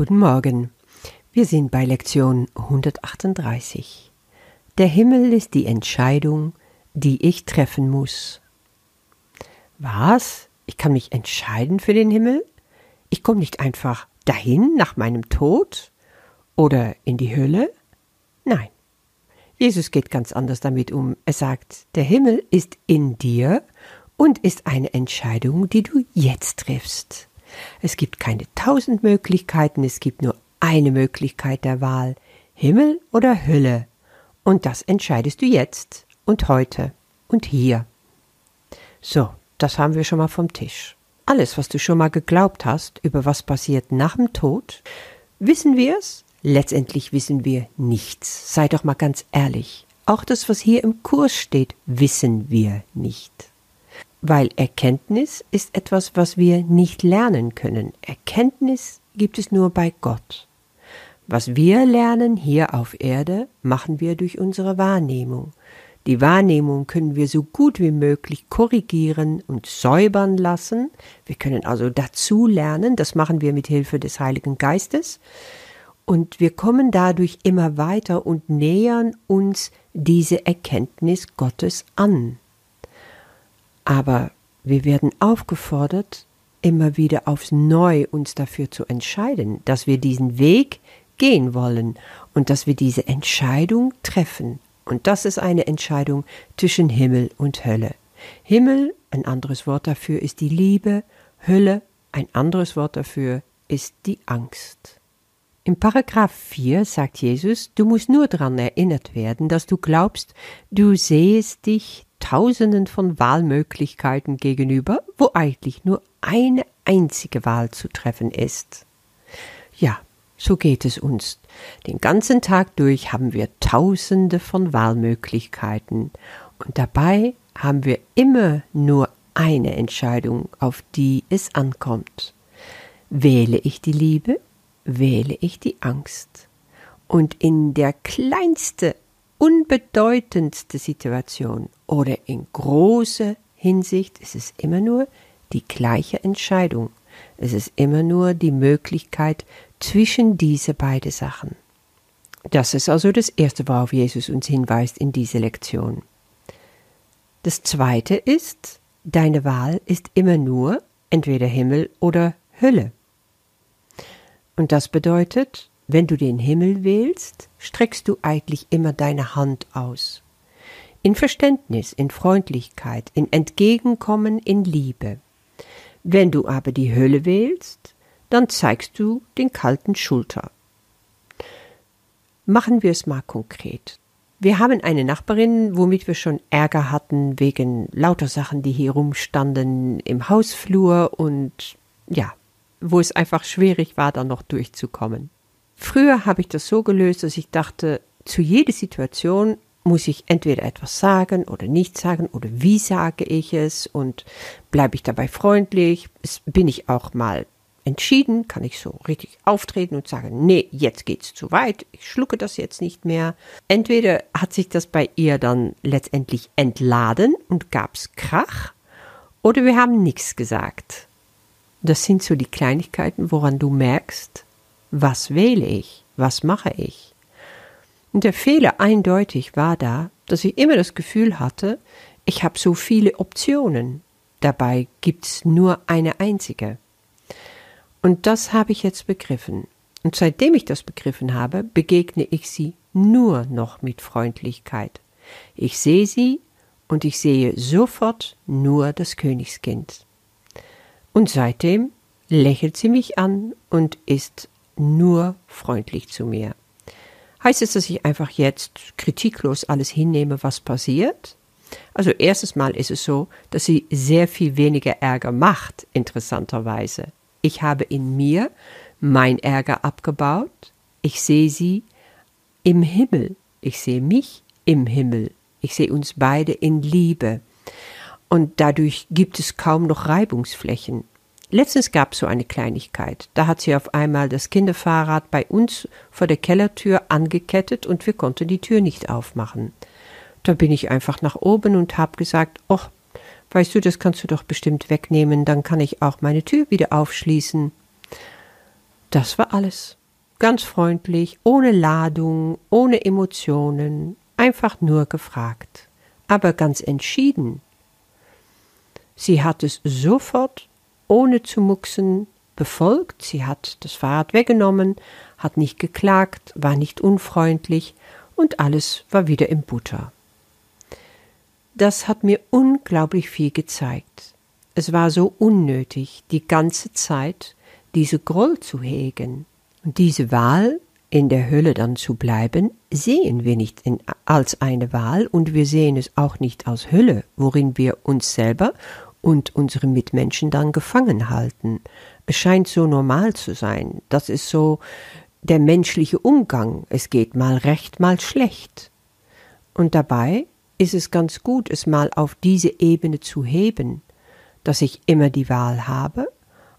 Guten Morgen. Wir sind bei Lektion 138. Der Himmel ist die Entscheidung, die ich treffen muss. Was? Ich kann mich entscheiden für den Himmel? Ich komme nicht einfach dahin nach meinem Tod? Oder in die Hölle? Nein. Jesus geht ganz anders damit um. Er sagt, der Himmel ist in dir und ist eine Entscheidung, die du jetzt triffst. Es gibt keine tausend Möglichkeiten, es gibt nur eine Möglichkeit der Wahl, Himmel oder Hölle. Und das entscheidest du jetzt und heute und hier. So, das haben wir schon mal vom Tisch. Alles, was du schon mal geglaubt hast, über was passiert nach dem Tod, wissen wir es? Letztendlich wissen wir nichts. Sei doch mal ganz ehrlich. Auch das, was hier im Kurs steht, wissen wir nicht weil Erkenntnis ist etwas, was wir nicht lernen können. Erkenntnis gibt es nur bei Gott. Was wir lernen hier auf Erde, machen wir durch unsere Wahrnehmung. Die Wahrnehmung können wir so gut wie möglich korrigieren und säubern lassen. Wir können also dazu lernen, das machen wir mit Hilfe des Heiligen Geistes. Und wir kommen dadurch immer weiter und nähern uns diese Erkenntnis Gottes an. Aber wir werden aufgefordert, immer wieder aufs Neu uns dafür zu entscheiden, dass wir diesen Weg gehen wollen und dass wir diese Entscheidung treffen. Und das ist eine Entscheidung zwischen Himmel und Hölle. Himmel, ein anderes Wort dafür ist die Liebe, Hölle, ein anderes Wort dafür ist die Angst. Im Paragraph 4 sagt Jesus, du musst nur daran erinnert werden, dass du glaubst, du sehest dich Tausenden von Wahlmöglichkeiten gegenüber, wo eigentlich nur eine einzige Wahl zu treffen ist. Ja, so geht es uns. Den ganzen Tag durch haben wir Tausende von Wahlmöglichkeiten und dabei haben wir immer nur eine Entscheidung, auf die es ankommt. Wähle ich die Liebe, wähle ich die Angst. Und in der kleinste unbedeutendste Situation oder in großer Hinsicht ist es immer nur die gleiche Entscheidung. Es ist immer nur die Möglichkeit zwischen diese beiden Sachen. Das ist also das Erste, worauf Jesus uns hinweist in dieser Lektion. Das Zweite ist, deine Wahl ist immer nur entweder Himmel oder Hölle. Und das bedeutet, wenn du den Himmel wählst, streckst du eigentlich immer deine Hand aus. In Verständnis, in Freundlichkeit, in Entgegenkommen, in Liebe. Wenn du aber die Hölle wählst, dann zeigst du den kalten Schulter. Machen wir es mal konkret. Wir haben eine Nachbarin, womit wir schon Ärger hatten wegen lauter Sachen, die hier rumstanden im Hausflur und ja, wo es einfach schwierig war, da noch durchzukommen. Früher habe ich das so gelöst, dass ich dachte, zu jeder Situation muss ich entweder etwas sagen oder nicht sagen oder wie sage ich es und bleibe ich dabei freundlich, bin ich auch mal entschieden, kann ich so richtig auftreten und sagen, nee, jetzt geht's zu weit, ich schlucke das jetzt nicht mehr. Entweder hat sich das bei ihr dann letztendlich entladen und gab's Krach, oder wir haben nichts gesagt. Das sind so die Kleinigkeiten, woran du merkst, was wähle ich? Was mache ich? Und der Fehler eindeutig war da, dass ich immer das Gefühl hatte, ich habe so viele Optionen. Dabei gibt's nur eine einzige. Und das habe ich jetzt begriffen. Und seitdem ich das begriffen habe, begegne ich sie nur noch mit Freundlichkeit. Ich sehe sie und ich sehe sofort nur das Königskind. Und seitdem lächelt sie mich an und ist nur freundlich zu mir. Heißt es, dass ich einfach jetzt kritiklos alles hinnehme, was passiert? Also erstes Mal ist es so, dass sie sehr viel weniger Ärger macht, interessanterweise. Ich habe in mir mein Ärger abgebaut. Ich sehe sie im Himmel. Ich sehe mich im Himmel. Ich sehe uns beide in Liebe. Und dadurch gibt es kaum noch Reibungsflächen. Letztens gab es so eine Kleinigkeit. Da hat sie auf einmal das Kinderfahrrad bei uns vor der Kellertür angekettet und wir konnten die Tür nicht aufmachen. Da bin ich einfach nach oben und hab gesagt, och, weißt du, das kannst du doch bestimmt wegnehmen, dann kann ich auch meine Tür wieder aufschließen. Das war alles. Ganz freundlich, ohne Ladung, ohne Emotionen, einfach nur gefragt, aber ganz entschieden. Sie hat es sofort, ohne zu mucksen, befolgt, sie hat das Fahrrad weggenommen, hat nicht geklagt, war nicht unfreundlich und alles war wieder im Butter. Das hat mir unglaublich viel gezeigt. Es war so unnötig, die ganze Zeit diese Groll zu hegen. Und diese Wahl, in der Hölle dann zu bleiben, sehen wir nicht in, als eine Wahl und wir sehen es auch nicht als Hölle, worin wir uns selber und unsere Mitmenschen dann gefangen halten. Es scheint so normal zu sein. Das ist so der menschliche Umgang. Es geht mal recht, mal schlecht. Und dabei ist es ganz gut, es mal auf diese Ebene zu heben, dass ich immer die Wahl habe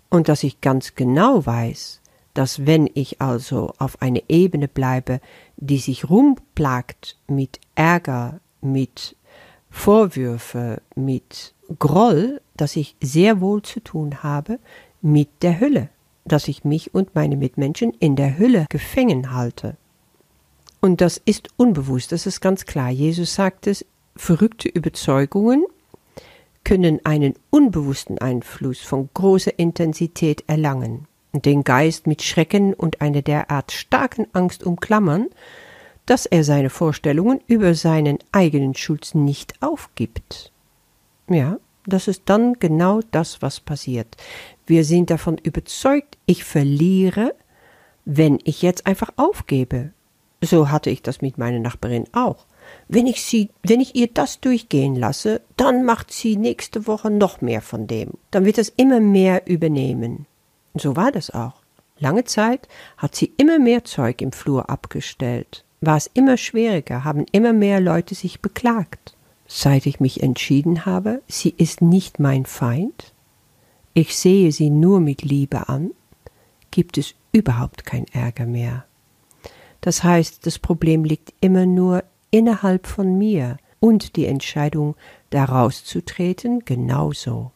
und dass ich ganz genau weiß, dass wenn ich also auf eine Ebene bleibe, die sich rumplagt mit Ärger, mit Vorwürfe, mit Groll, dass ich sehr wohl zu tun habe mit der Hülle, dass ich mich und meine Mitmenschen in der Hülle gefangen halte. Und das ist unbewusst, das ist ganz klar. Jesus sagt es, verrückte Überzeugungen können einen unbewussten Einfluss von großer Intensität erlangen und den Geist mit Schrecken und einer derart starken Angst umklammern, dass er seine Vorstellungen über seinen eigenen Schutz nicht aufgibt. Ja, das ist dann genau das, was passiert. Wir sind davon überzeugt, ich verliere, wenn ich jetzt einfach aufgebe. So hatte ich das mit meiner Nachbarin auch. Wenn ich sie, wenn ich ihr das durchgehen lasse, dann macht sie nächste Woche noch mehr von dem. Dann wird es immer mehr übernehmen. So war das auch. Lange Zeit hat sie immer mehr Zeug im Flur abgestellt. War es immer schwieriger, haben immer mehr Leute sich beklagt. Seit ich mich entschieden habe, sie ist nicht mein Feind, ich sehe sie nur mit Liebe an, gibt es überhaupt kein Ärger mehr. Das heißt, das Problem liegt immer nur innerhalb von mir und die Entscheidung, daraus zu treten, genauso.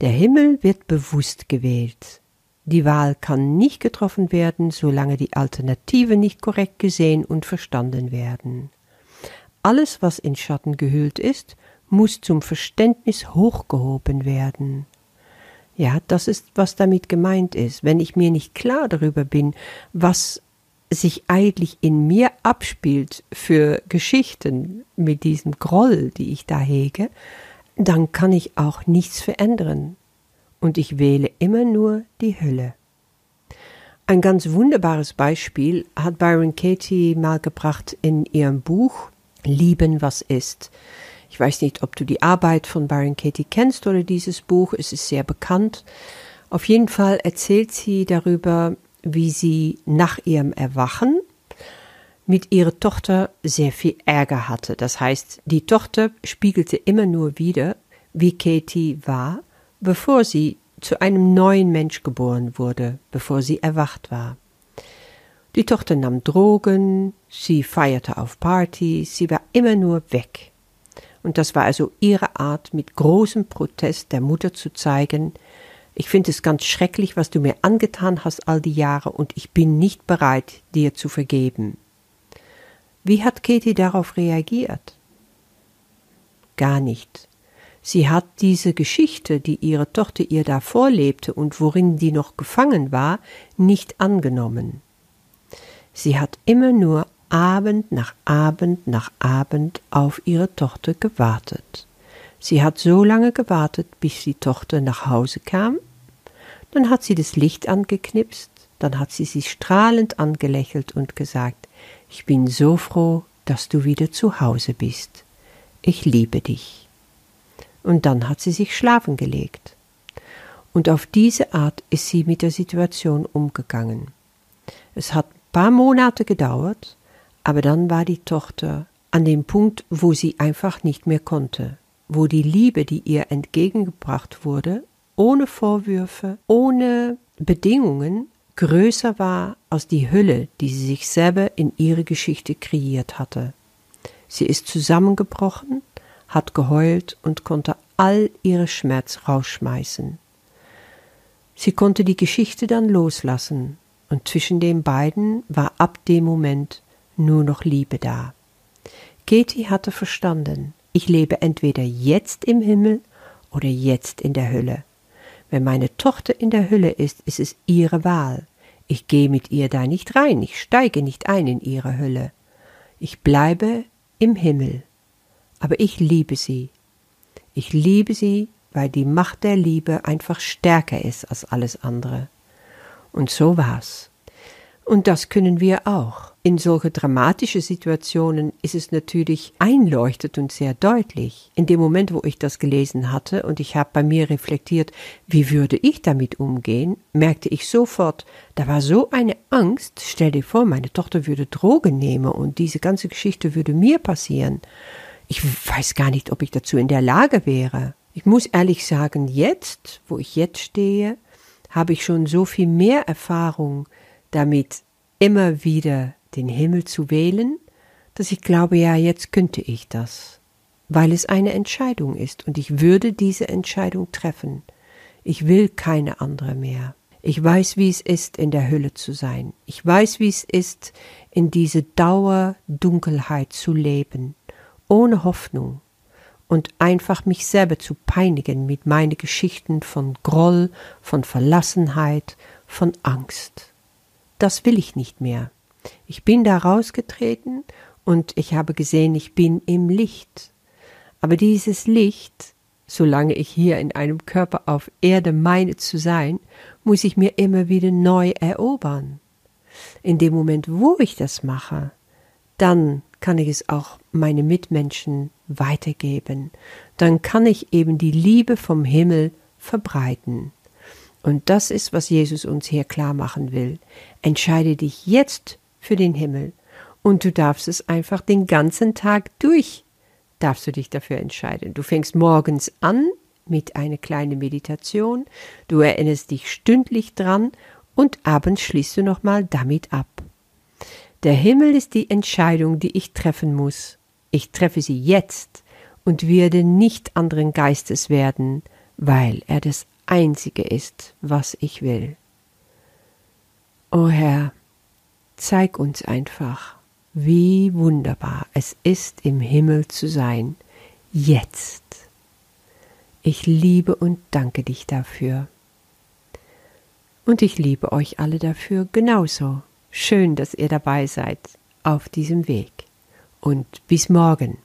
Der Himmel wird bewusst gewählt. Die Wahl kann nicht getroffen werden, solange die Alternative nicht korrekt gesehen und verstanden werden. Alles, was in Schatten gehüllt ist, muss zum Verständnis hochgehoben werden. Ja, das ist, was damit gemeint ist. Wenn ich mir nicht klar darüber bin, was sich eigentlich in mir abspielt für Geschichten mit diesem Groll, die ich da hege, dann kann ich auch nichts verändern. Und ich wähle immer nur die Hölle. Ein ganz wunderbares Beispiel hat Byron Katie mal gebracht in ihrem Buch Lieben, was ist. Ich weiß nicht, ob du die Arbeit von Byron Katie kennst oder dieses Buch. Es ist sehr bekannt. Auf jeden Fall erzählt sie darüber, wie sie nach ihrem Erwachen mit ihrer Tochter sehr viel Ärger hatte. Das heißt, die Tochter spiegelte immer nur wieder, wie Katie war, bevor sie zu einem neuen Mensch geboren wurde, bevor sie erwacht war. Die Tochter nahm Drogen, sie feierte auf Partys, sie war immer nur weg. Und das war also ihre Art, mit großem Protest der Mutter zu zeigen, ich finde es ganz schrecklich, was du mir angetan hast all die Jahre, und ich bin nicht bereit, dir zu vergeben. Wie hat Katie darauf reagiert? Gar nicht. Sie hat diese Geschichte, die ihre Tochter ihr da vorlebte und worin die noch gefangen war, nicht angenommen. Sie hat immer nur Abend nach Abend nach Abend auf ihre Tochter gewartet. Sie hat so lange gewartet, bis die Tochter nach Hause kam dann hat sie das Licht angeknipst, dann hat sie sie strahlend angelächelt und gesagt, ich bin so froh, dass du wieder zu Hause bist. Ich liebe dich. Und dann hat sie sich schlafen gelegt. Und auf diese Art ist sie mit der Situation umgegangen. Es hat paar Monate gedauert, aber dann war die Tochter an dem Punkt, wo sie einfach nicht mehr konnte, wo die Liebe, die ihr entgegengebracht wurde, ohne Vorwürfe, ohne Bedingungen größer war als die Hülle, die sie sich selber in ihre Geschichte kreiert hatte. Sie ist zusammengebrochen, hat geheult und konnte all ihre Schmerz rausschmeißen. Sie konnte die Geschichte dann loslassen, Und zwischen den beiden war ab dem Moment nur noch Liebe da. Katie hatte verstanden, ich lebe entweder jetzt im Himmel oder jetzt in der Hölle. Wenn meine Tochter in der Hölle ist, ist es ihre Wahl. Ich gehe mit ihr da nicht rein, ich steige nicht ein in ihre Hölle. Ich bleibe im Himmel. Aber ich liebe sie. Ich liebe sie, weil die Macht der Liebe einfach stärker ist als alles andere. Und so war's. Und das können wir auch. In solche dramatische Situationen ist es natürlich einleuchtet und sehr deutlich. In dem Moment, wo ich das gelesen hatte und ich habe bei mir reflektiert, wie würde ich damit umgehen, merkte ich sofort, da war so eine Angst. Stell dir vor, meine Tochter würde Drogen nehmen und diese ganze Geschichte würde mir passieren. Ich weiß gar nicht, ob ich dazu in der Lage wäre. Ich muss ehrlich sagen, jetzt, wo ich jetzt stehe, habe ich schon so viel mehr Erfahrung damit, immer wieder den Himmel zu wählen, dass ich glaube, ja, jetzt könnte ich das, weil es eine Entscheidung ist und ich würde diese Entscheidung treffen. Ich will keine andere mehr. Ich weiß, wie es ist, in der Hölle zu sein. Ich weiß, wie es ist, in diese Dauerdunkelheit zu leben, ohne Hoffnung und einfach mich selber zu peinigen mit meinen Geschichten von Groll, von Verlassenheit, von Angst. Das will ich nicht mehr. Ich bin da rausgetreten und ich habe gesehen, ich bin im Licht. Aber dieses Licht, solange ich hier in einem Körper auf Erde meine zu sein, muss ich mir immer wieder neu erobern. In dem Moment, wo ich das mache, dann kann ich es auch meine Mitmenschen weitergeben. Dann kann ich eben die Liebe vom Himmel verbreiten. Und das ist, was Jesus uns hier klar machen will. Entscheide dich jetzt für den Himmel. Und du darfst es einfach den ganzen Tag durch, darfst du dich dafür entscheiden. Du fängst morgens an mit einer kleinen Meditation, du erinnerst dich stündlich dran und abends schließt du nochmal damit ab. Der Himmel ist die Entscheidung, die ich treffen muss. Ich treffe sie jetzt und werde nicht anderen Geistes werden, weil er das Einzige ist, was ich will. O Herr, zeig uns einfach, wie wunderbar es ist, im Himmel zu sein, jetzt. Ich liebe und danke dich dafür. Und ich liebe euch alle dafür genauso. Schön, dass ihr dabei seid auf diesem Weg. Und bis morgen.